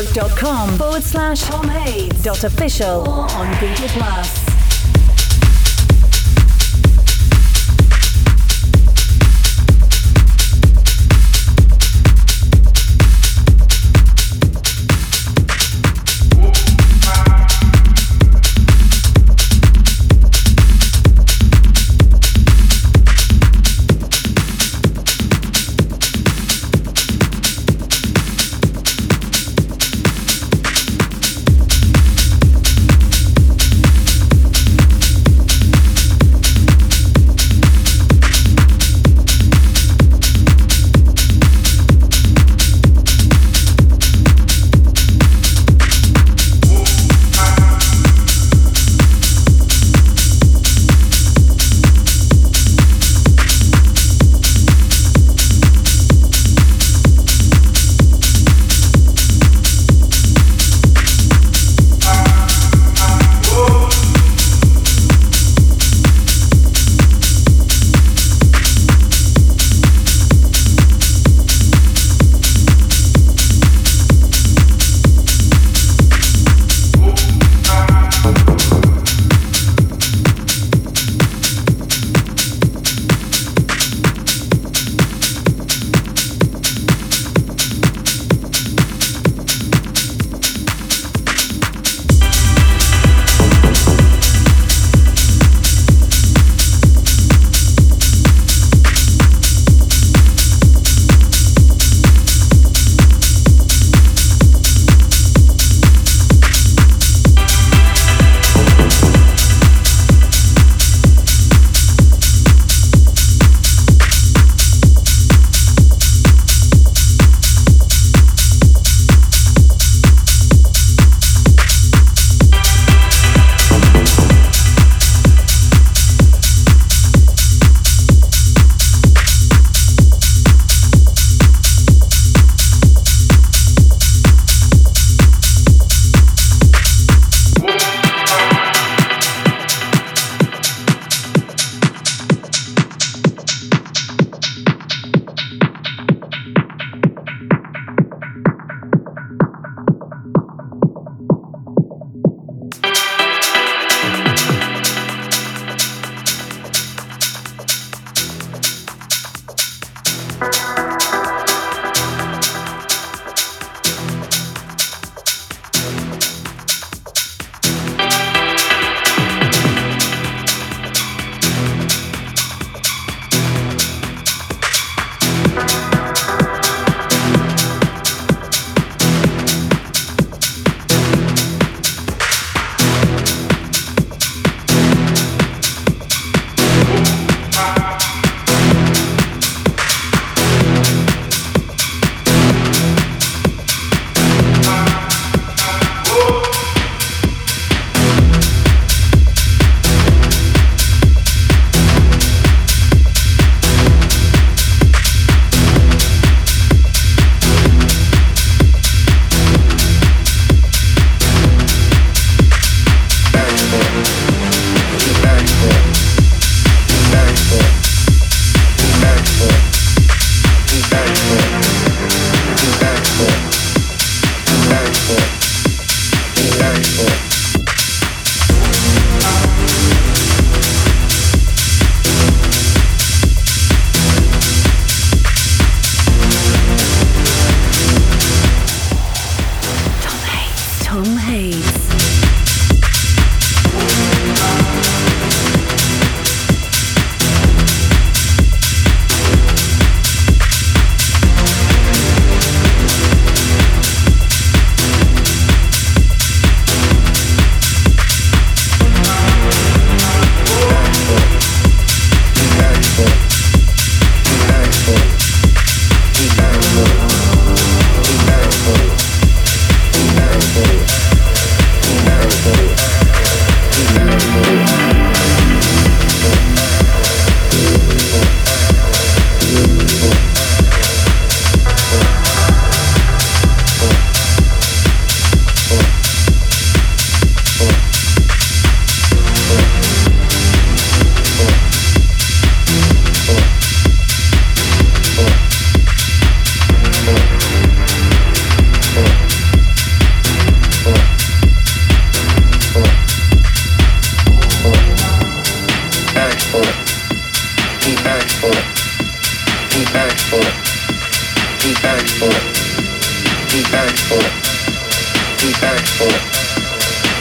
facebook.com forward slash Tom Hades dot official or on Google Plus.